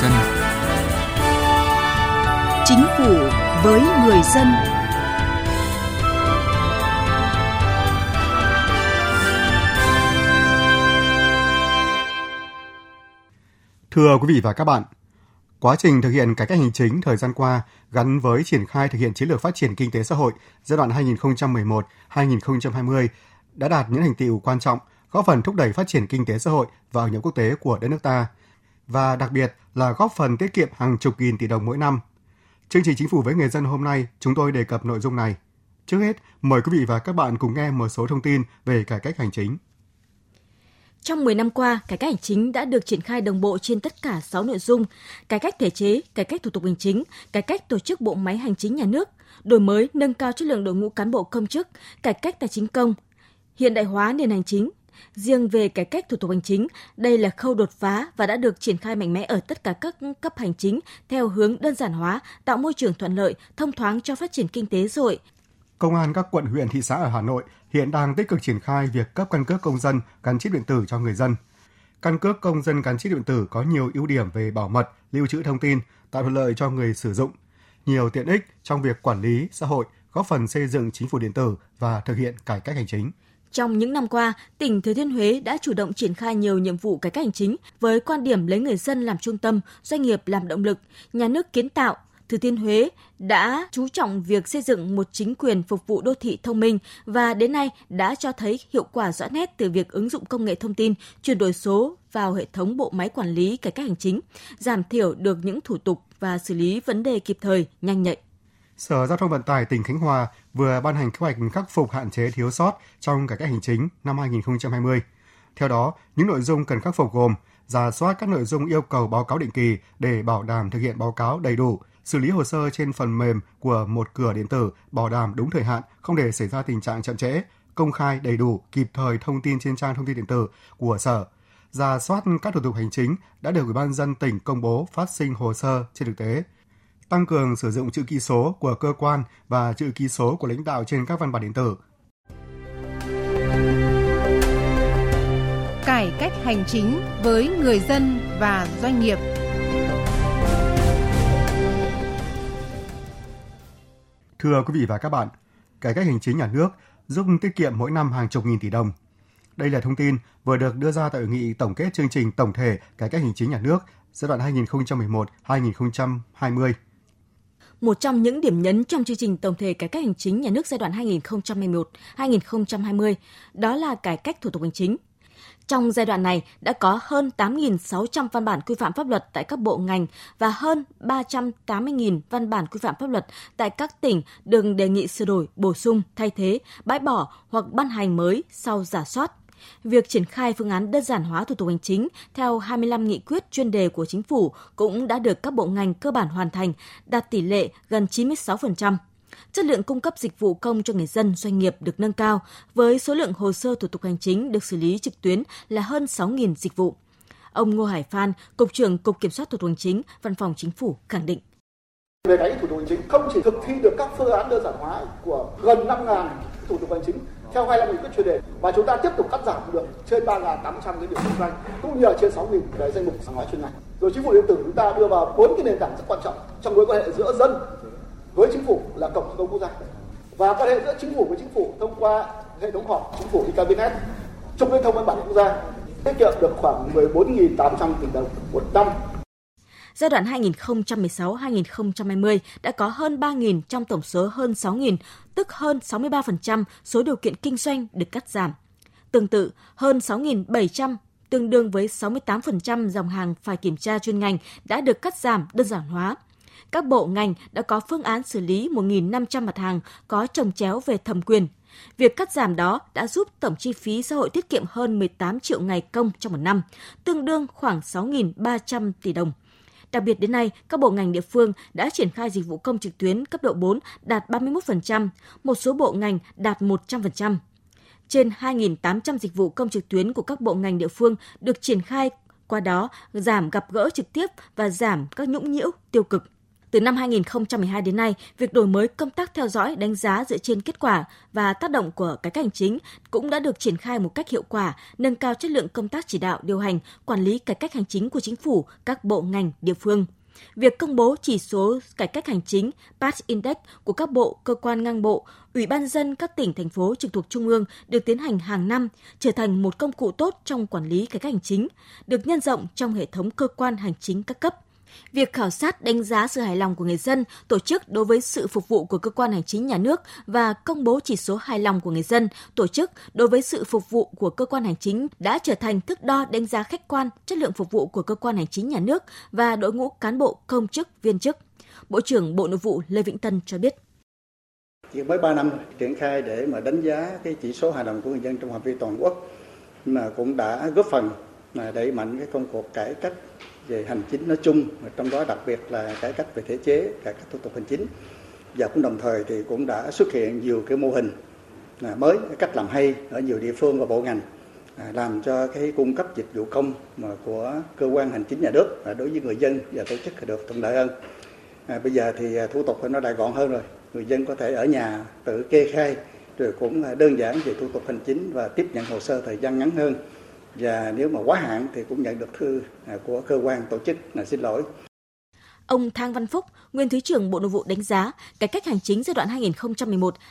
dân. Chính phủ với người dân. Thưa quý vị và các bạn, quá trình thực hiện cải cách hành chính thời gian qua gắn với triển khai thực hiện chiến lược phát triển kinh tế xã hội giai đoạn 2011-2020 đã đạt những thành tiệu quan trọng, góp phần thúc đẩy phát triển kinh tế xã hội và hội nhập quốc tế của đất nước ta và đặc biệt là góp phần tiết kiệm hàng chục nghìn tỷ đồng mỗi năm. Chương trình Chính phủ với người dân hôm nay chúng tôi đề cập nội dung này. Trước hết, mời quý vị và các bạn cùng nghe một số thông tin về cải cách hành chính. Trong 10 năm qua, cải cách hành chính đã được triển khai đồng bộ trên tất cả 6 nội dung: cải cách thể chế, cải cách thủ tục hành chính, cải cách tổ chức bộ máy hành chính nhà nước, đổi mới nâng cao chất lượng đội ngũ cán bộ công chức, cải cách tài chính công, hiện đại hóa nền hành chính. Riêng về cải cách thủ tục hành chính, đây là khâu đột phá và đã được triển khai mạnh mẽ ở tất cả các cấp hành chính theo hướng đơn giản hóa, tạo môi trường thuận lợi, thông thoáng cho phát triển kinh tế xã hội, Công an các quận huyện thị xã ở Hà Nội hiện đang tích cực triển khai việc cấp căn cước công dân gắn chip điện tử cho người dân. Căn cước công dân gắn chip điện tử có nhiều ưu điểm về bảo mật, lưu trữ thông tin, tạo thuận lợi cho người sử dụng, nhiều tiện ích trong việc quản lý xã hội, góp phần xây dựng chính phủ điện tử và thực hiện cải cách hành chính. Trong những năm qua, tỉnh Thừa Thiên Huế đã chủ động triển khai nhiều nhiệm vụ cải cách hành chính với quan điểm lấy người dân làm trung tâm, doanh nghiệp làm động lực, nhà nước kiến tạo, Thừa Thiên Huế đã chú trọng việc xây dựng một chính quyền phục vụ đô thị thông minh và đến nay đã cho thấy hiệu quả rõ nét từ việc ứng dụng công nghệ thông tin, chuyển đổi số vào hệ thống bộ máy quản lý cải cách hành chính, giảm thiểu được những thủ tục và xử lý vấn đề kịp thời, nhanh nhạy. Sở Giao thông Vận tải tỉnh Khánh Hòa vừa ban hành kế hoạch khắc phục hạn chế thiếu sót trong cải cách hành chính năm 2020. Theo đó, những nội dung cần khắc phục gồm giả soát các nội dung yêu cầu báo cáo định kỳ để bảo đảm thực hiện báo cáo đầy đủ, xử lý hồ sơ trên phần mềm của một cửa điện tử bảo đảm đúng thời hạn, không để xảy ra tình trạng chậm trễ, công khai đầy đủ, kịp thời thông tin trên trang thông tin điện tử của sở, ra soát các thủ tục hành chính đã được Ủy ban dân tỉnh công bố phát sinh hồ sơ trên thực tế, tăng cường sử dụng chữ ký số của cơ quan và chữ ký số của lãnh đạo trên các văn bản điện tử. Cải cách hành chính với người dân và doanh nghiệp. Thưa quý vị và các bạn, cải cách hành chính nhà nước giúp tiết kiệm mỗi năm hàng chục nghìn tỷ đồng. Đây là thông tin vừa được đưa ra tại hội nghị tổng kết chương trình tổng thể cải cách hành chính nhà nước giai đoạn 2011-2020. Một trong những điểm nhấn trong chương trình tổng thể cải cách hành chính nhà nước giai đoạn 2011-2020 đó là cải cách thủ tục hành chính. Trong giai đoạn này đã có hơn 8.600 văn bản quy phạm pháp luật tại các bộ ngành và hơn 380.000 văn bản quy phạm pháp luật tại các tỉnh được đề nghị sửa đổi, bổ sung, thay thế, bãi bỏ hoặc ban hành mới sau giả soát. Việc triển khai phương án đơn giản hóa thủ tục hành chính theo 25 nghị quyết chuyên đề của chính phủ cũng đã được các bộ ngành cơ bản hoàn thành, đạt tỷ lệ gần 96% chất lượng cung cấp dịch vụ công cho người dân, doanh nghiệp được nâng cao với số lượng hồ sơ thủ tục hành chính được xử lý trực tuyến là hơn 6.000 dịch vụ. Ông Ngô Hải Phan, Cục trưởng Cục Kiểm soát Thủ tục Hành chính, Văn phòng Chính phủ khẳng định. Về cái thủ tục hành chính không chỉ thực thi được các phương án đơn giản hóa của gần 5.000 thủ tục hành chính theo 25 nghị quyết chuyên đề, và chúng ta tiếp tục cắt giảm được trên 3.800 cái điểm kinh doanh, cũng như là trên 6.000 cái danh mục hàng hóa chuyên ngành. Rồi chính phủ điện tử chúng ta đưa vào bốn cái nền tảng rất quan trọng trong mối quan hệ giữa dân với chính phủ là cổng thông quốc gia và quan hệ giữa chính phủ với chính phủ thông qua hệ thống họp chính phủ cabinet trung liên thông văn bản quốc gia, tiết kiệm được khoảng 14.800 tỷ đồng một năm Giai đoạn 2016-2020 đã có hơn 3.000 trong tổng số hơn 6.000, tức hơn 63% số điều kiện kinh doanh được cắt giảm. Tương tự, hơn 6.700 tương đương với 68% dòng hàng phải kiểm tra chuyên ngành đã được cắt giảm đơn giản hóa – các bộ ngành đã có phương án xử lý 1.500 mặt hàng có trồng chéo về thẩm quyền. Việc cắt giảm đó đã giúp tổng chi phí xã hội tiết kiệm hơn 18 triệu ngày công trong một năm, tương đương khoảng 6.300 tỷ đồng. Đặc biệt đến nay, các bộ ngành địa phương đã triển khai dịch vụ công trực tuyến cấp độ 4 đạt 31%, một số bộ ngành đạt 100%. Trên 2.800 dịch vụ công trực tuyến của các bộ ngành địa phương được triển khai, qua đó giảm gặp gỡ trực tiếp và giảm các nhũng nhiễu tiêu cực. Từ năm 2012 đến nay, việc đổi mới công tác theo dõi, đánh giá dựa trên kết quả và tác động của cải cách hành chính cũng đã được triển khai một cách hiệu quả, nâng cao chất lượng công tác chỉ đạo, điều hành, quản lý cải cách hành chính của chính phủ, các bộ ngành, địa phương. Việc công bố chỉ số cải cách hành chính PASS Index của các bộ, cơ quan ngang bộ, Ủy ban dân các tỉnh, thành phố trực thuộc Trung ương được tiến hành hàng năm, trở thành một công cụ tốt trong quản lý cải cách hành chính, được nhân rộng trong hệ thống cơ quan hành chính các cấp. Việc khảo sát đánh giá sự hài lòng của người dân, tổ chức đối với sự phục vụ của cơ quan hành chính nhà nước và công bố chỉ số hài lòng của người dân, tổ chức đối với sự phục vụ của cơ quan hành chính đã trở thành thước đo đánh giá khách quan chất lượng phục vụ của cơ quan hành chính nhà nước và đội ngũ cán bộ công chức viên chức. Bộ trưởng Bộ Nội vụ Lê Vĩnh Tân cho biết. Chỉ mới 3 năm triển khai để mà đánh giá cái chỉ số hài lòng của người dân trong phạm vi toàn quốc mà cũng đã góp phần đẩy mạnh cái công cuộc cải cách về hành chính nói chung và trong đó đặc biệt là cải cách về thể chế cải cách thủ tục hành chính. Và cũng đồng thời thì cũng đã xuất hiện nhiều cái mô hình à, mới cách làm hay ở nhiều địa phương và bộ ngành à, làm cho cái cung cấp dịch vụ công mà của cơ quan hành chính nhà nước đối với người dân và tổ chức được thuận lợi hơn. À, bây giờ thì à, thủ tục nó đã gọn hơn rồi. Người dân có thể ở nhà tự kê khai rồi cũng đơn giản về thủ tục hành chính và tiếp nhận hồ sơ thời gian ngắn hơn và nếu mà quá hạn thì cũng nhận được thư à, của cơ quan tổ chức là xin lỗi. Ông Thang Văn Phúc, nguyên Thứ trưởng Bộ Nội vụ đánh giá, cải cách hành chính giai đoạn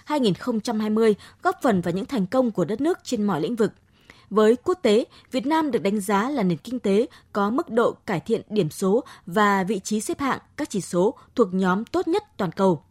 2011-2020 góp phần vào những thành công của đất nước trên mọi lĩnh vực. Với quốc tế, Việt Nam được đánh giá là nền kinh tế có mức độ cải thiện điểm số và vị trí xếp hạng các chỉ số thuộc nhóm tốt nhất toàn cầu.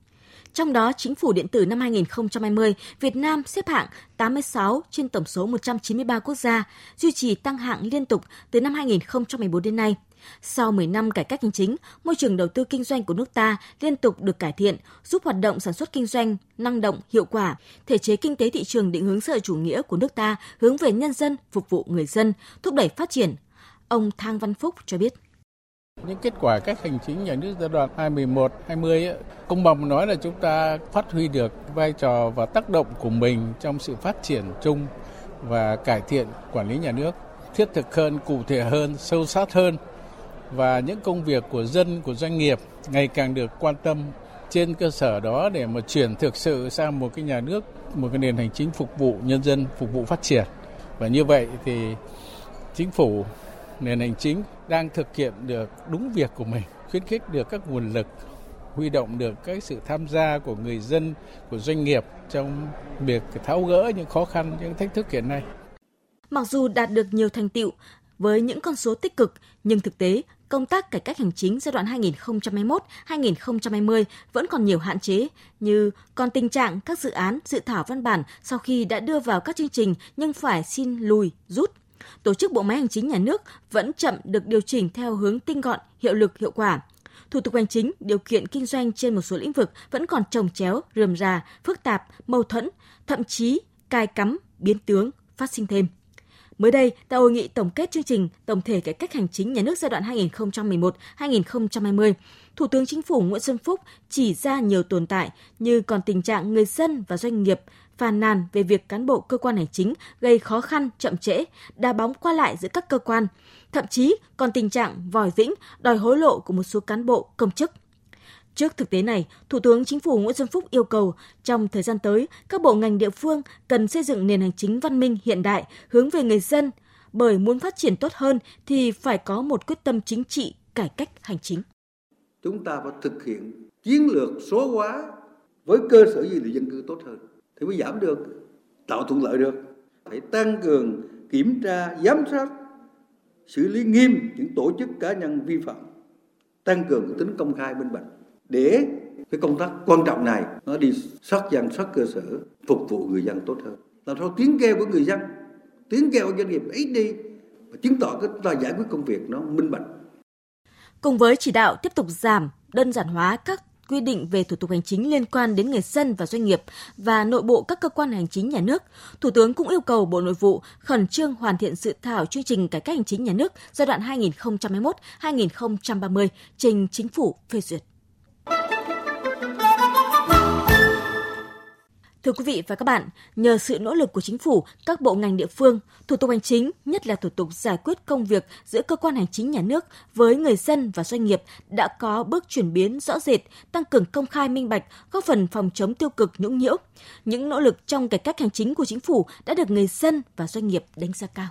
Trong đó, chính phủ điện tử năm 2020, Việt Nam xếp hạng 86 trên tổng số 193 quốc gia, duy trì tăng hạng liên tục từ năm 2014 đến nay. Sau 10 năm cải cách hành chính, môi trường đầu tư kinh doanh của nước ta liên tục được cải thiện, giúp hoạt động sản xuất kinh doanh năng động, hiệu quả. Thể chế kinh tế thị trường định hướng xã hội chủ nghĩa của nước ta hướng về nhân dân, phục vụ người dân, thúc đẩy phát triển. Ông Thang Văn Phúc cho biết. Những kết quả cách hành chính nhà nước giai đoạn 2011-2020 công bằng nói là chúng ta phát huy được vai trò và tác động của mình trong sự phát triển chung và cải thiện quản lý nhà nước thiết thực hơn, cụ thể hơn, sâu sát hơn và những công việc của dân, của doanh nghiệp ngày càng được quan tâm trên cơ sở đó để mà chuyển thực sự sang một cái nhà nước, một cái nền hành chính phục vụ nhân dân, phục vụ phát triển. Và như vậy thì chính phủ nền hành chính đang thực hiện được đúng việc của mình, khuyến khích được các nguồn lực, huy động được cái sự tham gia của người dân, của doanh nghiệp trong việc tháo gỡ những khó khăn, những thách thức hiện nay. Mặc dù đạt được nhiều thành tiệu với những con số tích cực, nhưng thực tế công tác cải cách hành chính giai đoạn 2021-2020 vẫn còn nhiều hạn chế như còn tình trạng các dự án, dự thảo văn bản sau khi đã đưa vào các chương trình nhưng phải xin lùi, rút tổ chức bộ máy hành chính nhà nước vẫn chậm được điều chỉnh theo hướng tinh gọn, hiệu lực, hiệu quả. Thủ tục hành chính, điều kiện kinh doanh trên một số lĩnh vực vẫn còn trồng chéo, rườm rà, phức tạp, mâu thuẫn, thậm chí cai cắm, biến tướng, phát sinh thêm. Mới đây, tại hội nghị tổng kết chương trình tổng thể cải cách hành chính nhà nước giai đoạn 2011-2020, Thủ tướng Chính phủ Nguyễn Xuân Phúc chỉ ra nhiều tồn tại như còn tình trạng người dân và doanh nghiệp phàn nàn về việc cán bộ cơ quan hành chính gây khó khăn, chậm trễ, đá bóng qua lại giữa các cơ quan, thậm chí còn tình trạng vòi vĩnh, đòi hối lộ của một số cán bộ, công chức. Trước thực tế này, Thủ tướng Chính phủ Nguyễn Xuân Phúc yêu cầu trong thời gian tới, các bộ ngành địa phương cần xây dựng nền hành chính văn minh hiện đại hướng về người dân, bởi muốn phát triển tốt hơn thì phải có một quyết tâm chính trị cải cách hành chính. Chúng ta phải thực hiện chiến lược số hóa với cơ sở dữ liệu dân cư tốt hơn thì mới giảm được tạo thuận lợi được. Phải tăng cường kiểm tra giám sát xử lý nghiêm những tổ chức cá nhân vi phạm tăng cường tính công khai minh bạch để cái công tác quan trọng này nó đi sát dân sát cơ sở phục vụ người dân tốt hơn làm sao tiếng kêu của người dân tiếng kêu của doanh nghiệp ít đi và chứng tỏ cái ta giải quyết công việc nó minh bạch cùng với chỉ đạo tiếp tục giảm đơn giản hóa các quy định về thủ tục hành chính liên quan đến người dân và doanh nghiệp và nội bộ các cơ quan hành chính nhà nước, Thủ tướng cũng yêu cầu Bộ Nội vụ khẩn trương hoàn thiện dự thảo chương trình cải cách hành chính nhà nước giai đoạn 2021-2030 trình chính phủ phê duyệt. Thưa quý vị và các bạn, nhờ sự nỗ lực của chính phủ, các bộ ngành địa phương, thủ tục hành chính, nhất là thủ tục giải quyết công việc giữa cơ quan hành chính nhà nước với người dân và doanh nghiệp đã có bước chuyển biến rõ rệt, tăng cường công khai minh bạch, góp phần phòng chống tiêu cực nhũng nhiễu. Những nỗ lực trong cải cách hành chính của chính phủ đã được người dân và doanh nghiệp đánh giá cao.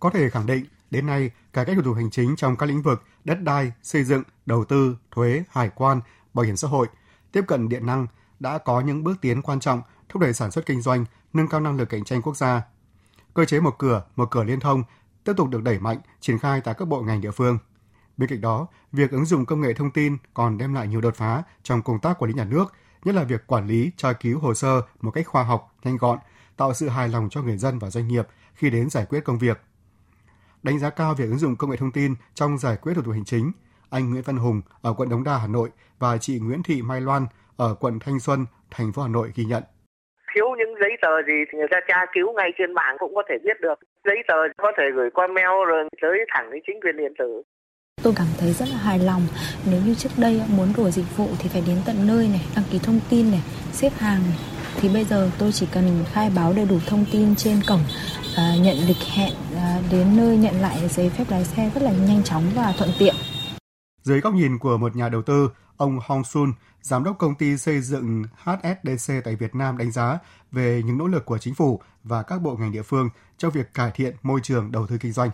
Có thể khẳng định, đến nay, cải cách thủ tục hành chính trong các lĩnh vực đất đai, xây dựng, đầu tư, thuế, hải quan, bảo hiểm xã hội, tiếp cận điện năng đã có những bước tiến quan trọng thúc đẩy sản xuất kinh doanh, nâng cao năng lực cạnh tranh quốc gia. Cơ chế một cửa, một cửa liên thông tiếp tục được đẩy mạnh, triển khai tại các bộ ngành địa phương. Bên cạnh đó, việc ứng dụng công nghệ thông tin còn đem lại nhiều đột phá trong công tác quản lý nhà nước, nhất là việc quản lý, tra cứu hồ sơ một cách khoa học, nhanh gọn, tạo sự hài lòng cho người dân và doanh nghiệp khi đến giải quyết công việc. Đánh giá cao việc ứng dụng công nghệ thông tin trong giải quyết thủ tục hành chính, anh Nguyễn Văn Hùng ở quận Đống Đa, Hà Nội và chị Nguyễn Thị Mai Loan ở quận Thanh Xuân, thành phố Hà Nội ghi nhận giấy tờ gì thì người ta tra cứu ngay trên mạng cũng có thể biết được. Giấy tờ có thể gửi qua mail rồi tới thẳng đến chính quyền điện tử. Tôi cảm thấy rất là hài lòng. Nếu như trước đây muốn đổi dịch vụ thì phải đến tận nơi này đăng ký thông tin này xếp hàng này. Thì bây giờ tôi chỉ cần khai báo đầy đủ thông tin trên cổng à, nhận lịch hẹn à, đến nơi nhận lại giấy phép lái xe rất là nhanh chóng và thuận tiện. Dưới góc nhìn của một nhà đầu tư ông Hong Sun Giám đốc công ty xây dựng HSDC tại Việt Nam đánh giá về những nỗ lực của chính phủ và các bộ ngành địa phương trong việc cải thiện môi trường đầu tư kinh doanh.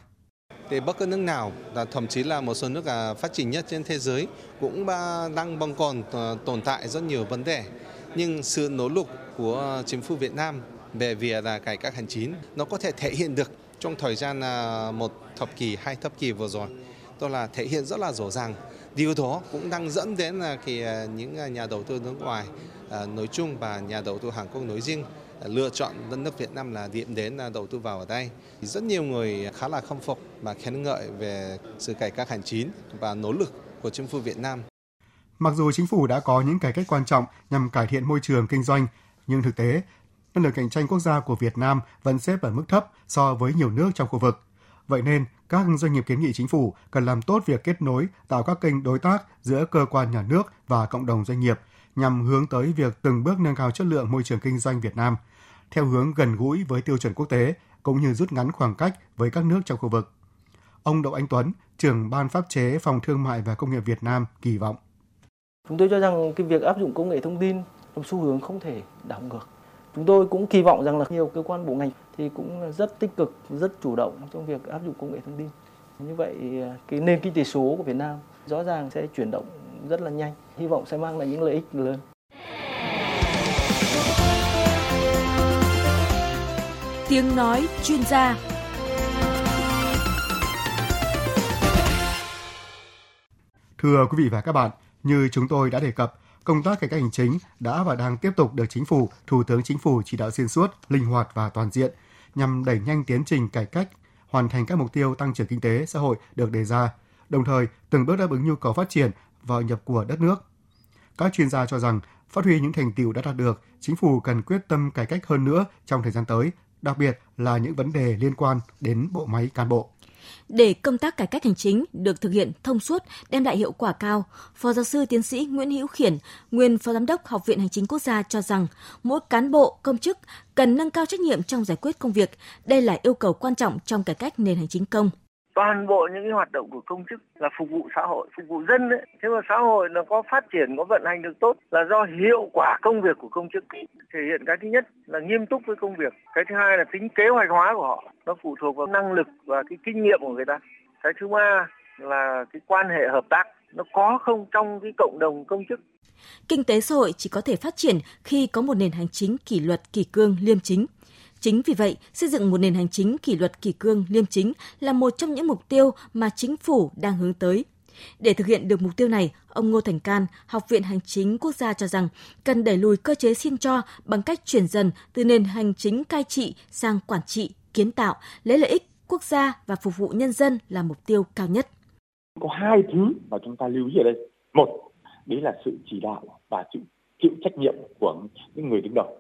Thì bất cứ nước nào, thậm chí là một số nước à, phát triển nhất trên thế giới cũng đang băng còn ờ, tồn tại rất nhiều vấn đề. Nhưng sự nỗ lực của chính phủ Việt Nam về việc là cải cách hành chính nó có thể thể hiện được trong thời gian à, một thập kỷ, hai thập kỷ vừa rồi. Đó là thể hiện rất là rõ ràng Điều đó cũng đang dẫn đến là thì à, những à, nhà đầu tư nước ngoài à, nói chung và nhà đầu tư Hàn Quốc nói riêng lựa chọn đất nước Việt Nam là điểm đến đầu tư vào ở đây. Rất nhiều người khá là khâm phục và khen ngợi về sự cải cách hành chính và nỗ lực của chính phủ Việt Nam. Mặc dù chính phủ đã có những cải cách quan trọng nhằm cải thiện môi trường kinh doanh, nhưng thực tế, năng lực cạnh tranh quốc gia của Việt Nam vẫn xếp ở mức thấp so với nhiều nước trong khu vực. Vậy nên, các doanh nghiệp kiến nghị chính phủ cần làm tốt việc kết nối, tạo các kênh đối tác giữa cơ quan nhà nước và cộng đồng doanh nghiệp nhằm hướng tới việc từng bước nâng cao chất lượng môi trường kinh doanh Việt Nam theo hướng gần gũi với tiêu chuẩn quốc tế cũng như rút ngắn khoảng cách với các nước trong khu vực. Ông Đậu Anh Tuấn, trưởng ban pháp chế Phòng Thương mại và Công nghiệp Việt Nam kỳ vọng. Chúng tôi cho rằng cái việc áp dụng công nghệ thông tin là xu hướng không thể đảo ngược Chúng tôi cũng kỳ vọng rằng là nhiều cơ quan bộ ngành thì cũng rất tích cực, rất chủ động trong việc áp dụng công nghệ thông tin. Như vậy cái nền kinh tế số của Việt Nam rõ ràng sẽ chuyển động rất là nhanh, hy vọng sẽ mang lại những lợi ích lớn. Tiếng nói chuyên gia Thưa quý vị và các bạn, như chúng tôi đã đề cập, công tác cải cách hành chính đã và đang tiếp tục được chính phủ, thủ tướng chính phủ chỉ đạo xuyên suốt, linh hoạt và toàn diện nhằm đẩy nhanh tiến trình cải cách, hoàn thành các mục tiêu tăng trưởng kinh tế xã hội được đề ra, đồng thời từng bước đáp ứng nhu cầu phát triển và nhập của đất nước. Các chuyên gia cho rằng phát huy những thành tiệu đã đạt được, chính phủ cần quyết tâm cải cách hơn nữa trong thời gian tới, đặc biệt là những vấn đề liên quan đến bộ máy cán bộ. Để công tác cải cách hành chính được thực hiện thông suốt, đem lại hiệu quả cao, Phó giáo sư tiến sĩ Nguyễn Hữu Khiển, nguyên Phó Giám đốc Học viện Hành chính Quốc gia cho rằng mỗi cán bộ, công chức cần nâng cao trách nhiệm trong giải quyết công việc. Đây là yêu cầu quan trọng trong cải cách nền hành chính công toàn bộ những cái hoạt động của công chức là phục vụ xã hội, phục vụ dân đấy thế mà xã hội nó có phát triển, có vận hành được tốt là do hiệu quả công việc của công chức thể hiện cái thứ nhất là nghiêm túc với công việc. Cái thứ hai là tính kế hoạch hóa của họ, nó phụ thuộc vào năng lực và cái kinh nghiệm của người ta. Cái thứ ba là cái quan hệ hợp tác, nó có không trong cái cộng đồng công chức. Kinh tế xã hội chỉ có thể phát triển khi có một nền hành chính kỷ luật, kỷ cương, liêm chính. Chính vì vậy, xây dựng một nền hành chính kỷ luật kỷ cương liêm chính là một trong những mục tiêu mà chính phủ đang hướng tới. Để thực hiện được mục tiêu này, ông Ngô Thành Can, Học viện Hành chính Quốc gia cho rằng cần đẩy lùi cơ chế xin cho bằng cách chuyển dần từ nền hành chính cai trị sang quản trị, kiến tạo, lấy lợi ích quốc gia và phục vụ nhân dân là mục tiêu cao nhất. Có hai thứ mà chúng ta lưu ý ở đây. Một, đấy là sự chỉ đạo và sự chịu trách nhiệm của những người đứng đầu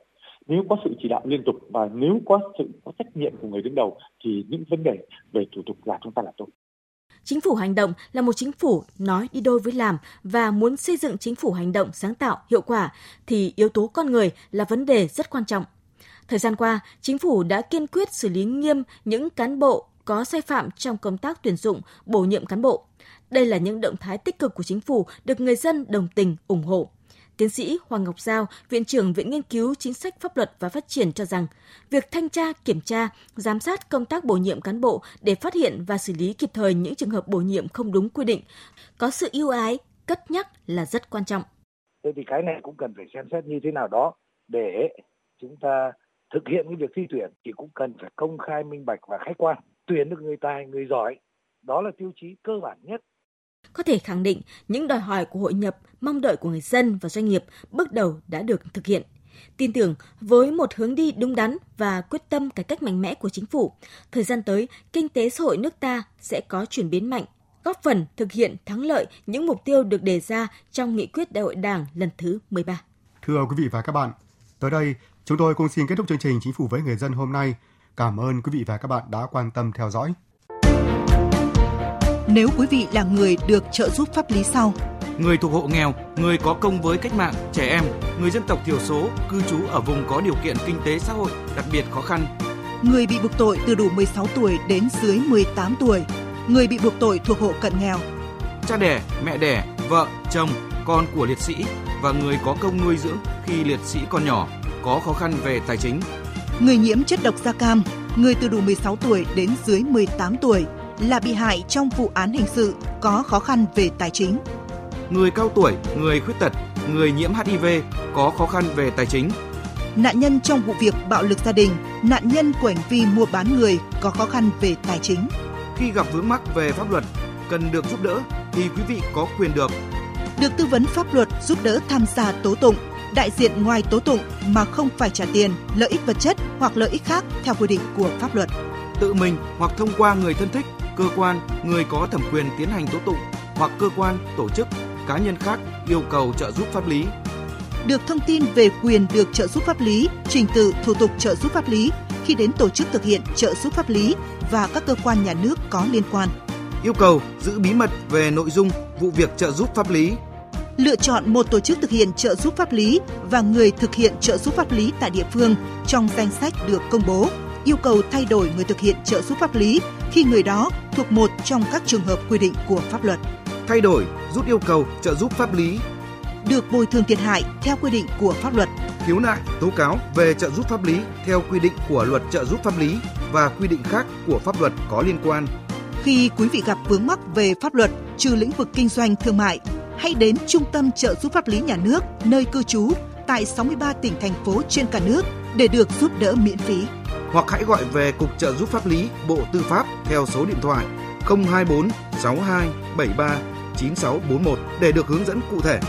nếu có sự chỉ đạo liên tục và nếu có sự có trách nhiệm của người đứng đầu thì những vấn đề về thủ tục là chúng ta làm tốt. Chính phủ hành động là một chính phủ nói đi đôi với làm và muốn xây dựng chính phủ hành động sáng tạo, hiệu quả thì yếu tố con người là vấn đề rất quan trọng. Thời gian qua, chính phủ đã kiên quyết xử lý nghiêm những cán bộ có sai phạm trong công tác tuyển dụng, bổ nhiệm cán bộ. Đây là những động thái tích cực của chính phủ được người dân đồng tình, ủng hộ. Tiến sĩ Hoàng Ngọc Giao, Viện trưởng Viện Nghiên cứu Chính sách Pháp luật và Phát triển cho rằng, việc thanh tra, kiểm tra, giám sát công tác bổ nhiệm cán bộ để phát hiện và xử lý kịp thời những trường hợp bổ nhiệm không đúng quy định, có sự ưu ái, cất nhắc là rất quan trọng. Thế thì cái này cũng cần phải xem xét như thế nào đó để chúng ta thực hiện cái việc thi tuyển thì cũng cần phải công khai minh bạch và khách quan tuyển được người tài người giỏi đó là tiêu chí cơ bản nhất có thể khẳng định những đòi hỏi của hội nhập, mong đợi của người dân và doanh nghiệp bước đầu đã được thực hiện. Tin tưởng với một hướng đi đúng đắn và quyết tâm cải cách mạnh mẽ của chính phủ, thời gian tới, kinh tế xã hội nước ta sẽ có chuyển biến mạnh, góp phần thực hiện thắng lợi những mục tiêu được đề ra trong nghị quyết đại hội Đảng lần thứ 13. Thưa quý vị và các bạn, tới đây chúng tôi cũng xin kết thúc chương trình Chính phủ với người dân hôm nay. Cảm ơn quý vị và các bạn đã quan tâm theo dõi. Nếu quý vị là người được trợ giúp pháp lý sau, người thuộc hộ nghèo, người có công với cách mạng, trẻ em, người dân tộc thiểu số, cư trú ở vùng có điều kiện kinh tế xã hội đặc biệt khó khăn, người bị buộc tội từ đủ 16 tuổi đến dưới 18 tuổi, người bị buộc tội thuộc hộ cận nghèo, cha đẻ, mẹ đẻ, vợ, chồng, con của liệt sĩ và người có công nuôi dưỡng khi liệt sĩ còn nhỏ có khó khăn về tài chính. Người nhiễm chất độc da cam, người từ đủ 16 tuổi đến dưới 18 tuổi là bị hại trong vụ án hình sự có khó khăn về tài chính. Người cao tuổi, người khuyết tật, người nhiễm HIV có khó khăn về tài chính. Nạn nhân trong vụ việc bạo lực gia đình, nạn nhân của hành vi mua bán người có khó khăn về tài chính. Khi gặp vướng mắc về pháp luật, cần được giúp đỡ thì quý vị có quyền được được tư vấn pháp luật giúp đỡ tham gia tố tụng, đại diện ngoài tố tụng mà không phải trả tiền, lợi ích vật chất hoặc lợi ích khác theo quy định của pháp luật. Tự mình hoặc thông qua người thân thích, cơ quan, người có thẩm quyền tiến hành tố tụng hoặc cơ quan, tổ chức, cá nhân khác yêu cầu trợ giúp pháp lý. Được thông tin về quyền được trợ giúp pháp lý, trình tự thủ tục trợ giúp pháp lý khi đến tổ chức thực hiện trợ giúp pháp lý và các cơ quan nhà nước có liên quan. Yêu cầu giữ bí mật về nội dung vụ việc trợ giúp pháp lý lựa chọn một tổ chức thực hiện trợ giúp pháp lý và người thực hiện trợ giúp pháp lý tại địa phương trong danh sách được công bố, yêu cầu thay đổi người thực hiện trợ giúp pháp lý khi người đó thuộc một trong các trường hợp quy định của pháp luật. Thay đổi, rút yêu cầu trợ giúp pháp lý được bồi thường thiệt hại theo quy định của pháp luật. Khiếu nại, tố cáo về trợ giúp pháp lý theo quy định của luật trợ giúp pháp lý và quy định khác của pháp luật có liên quan. Khi quý vị gặp vướng mắc về pháp luật trừ lĩnh vực kinh doanh thương mại, hãy đến Trung tâm trợ giúp pháp lý nhà nước nơi cư trú tại 63 tỉnh thành phố trên cả nước để được giúp đỡ miễn phí. Hoặc hãy gọi về Cục trợ giúp pháp lý, Bộ Tư pháp theo số điện thoại 024 62 73 9641 để được hướng dẫn cụ thể.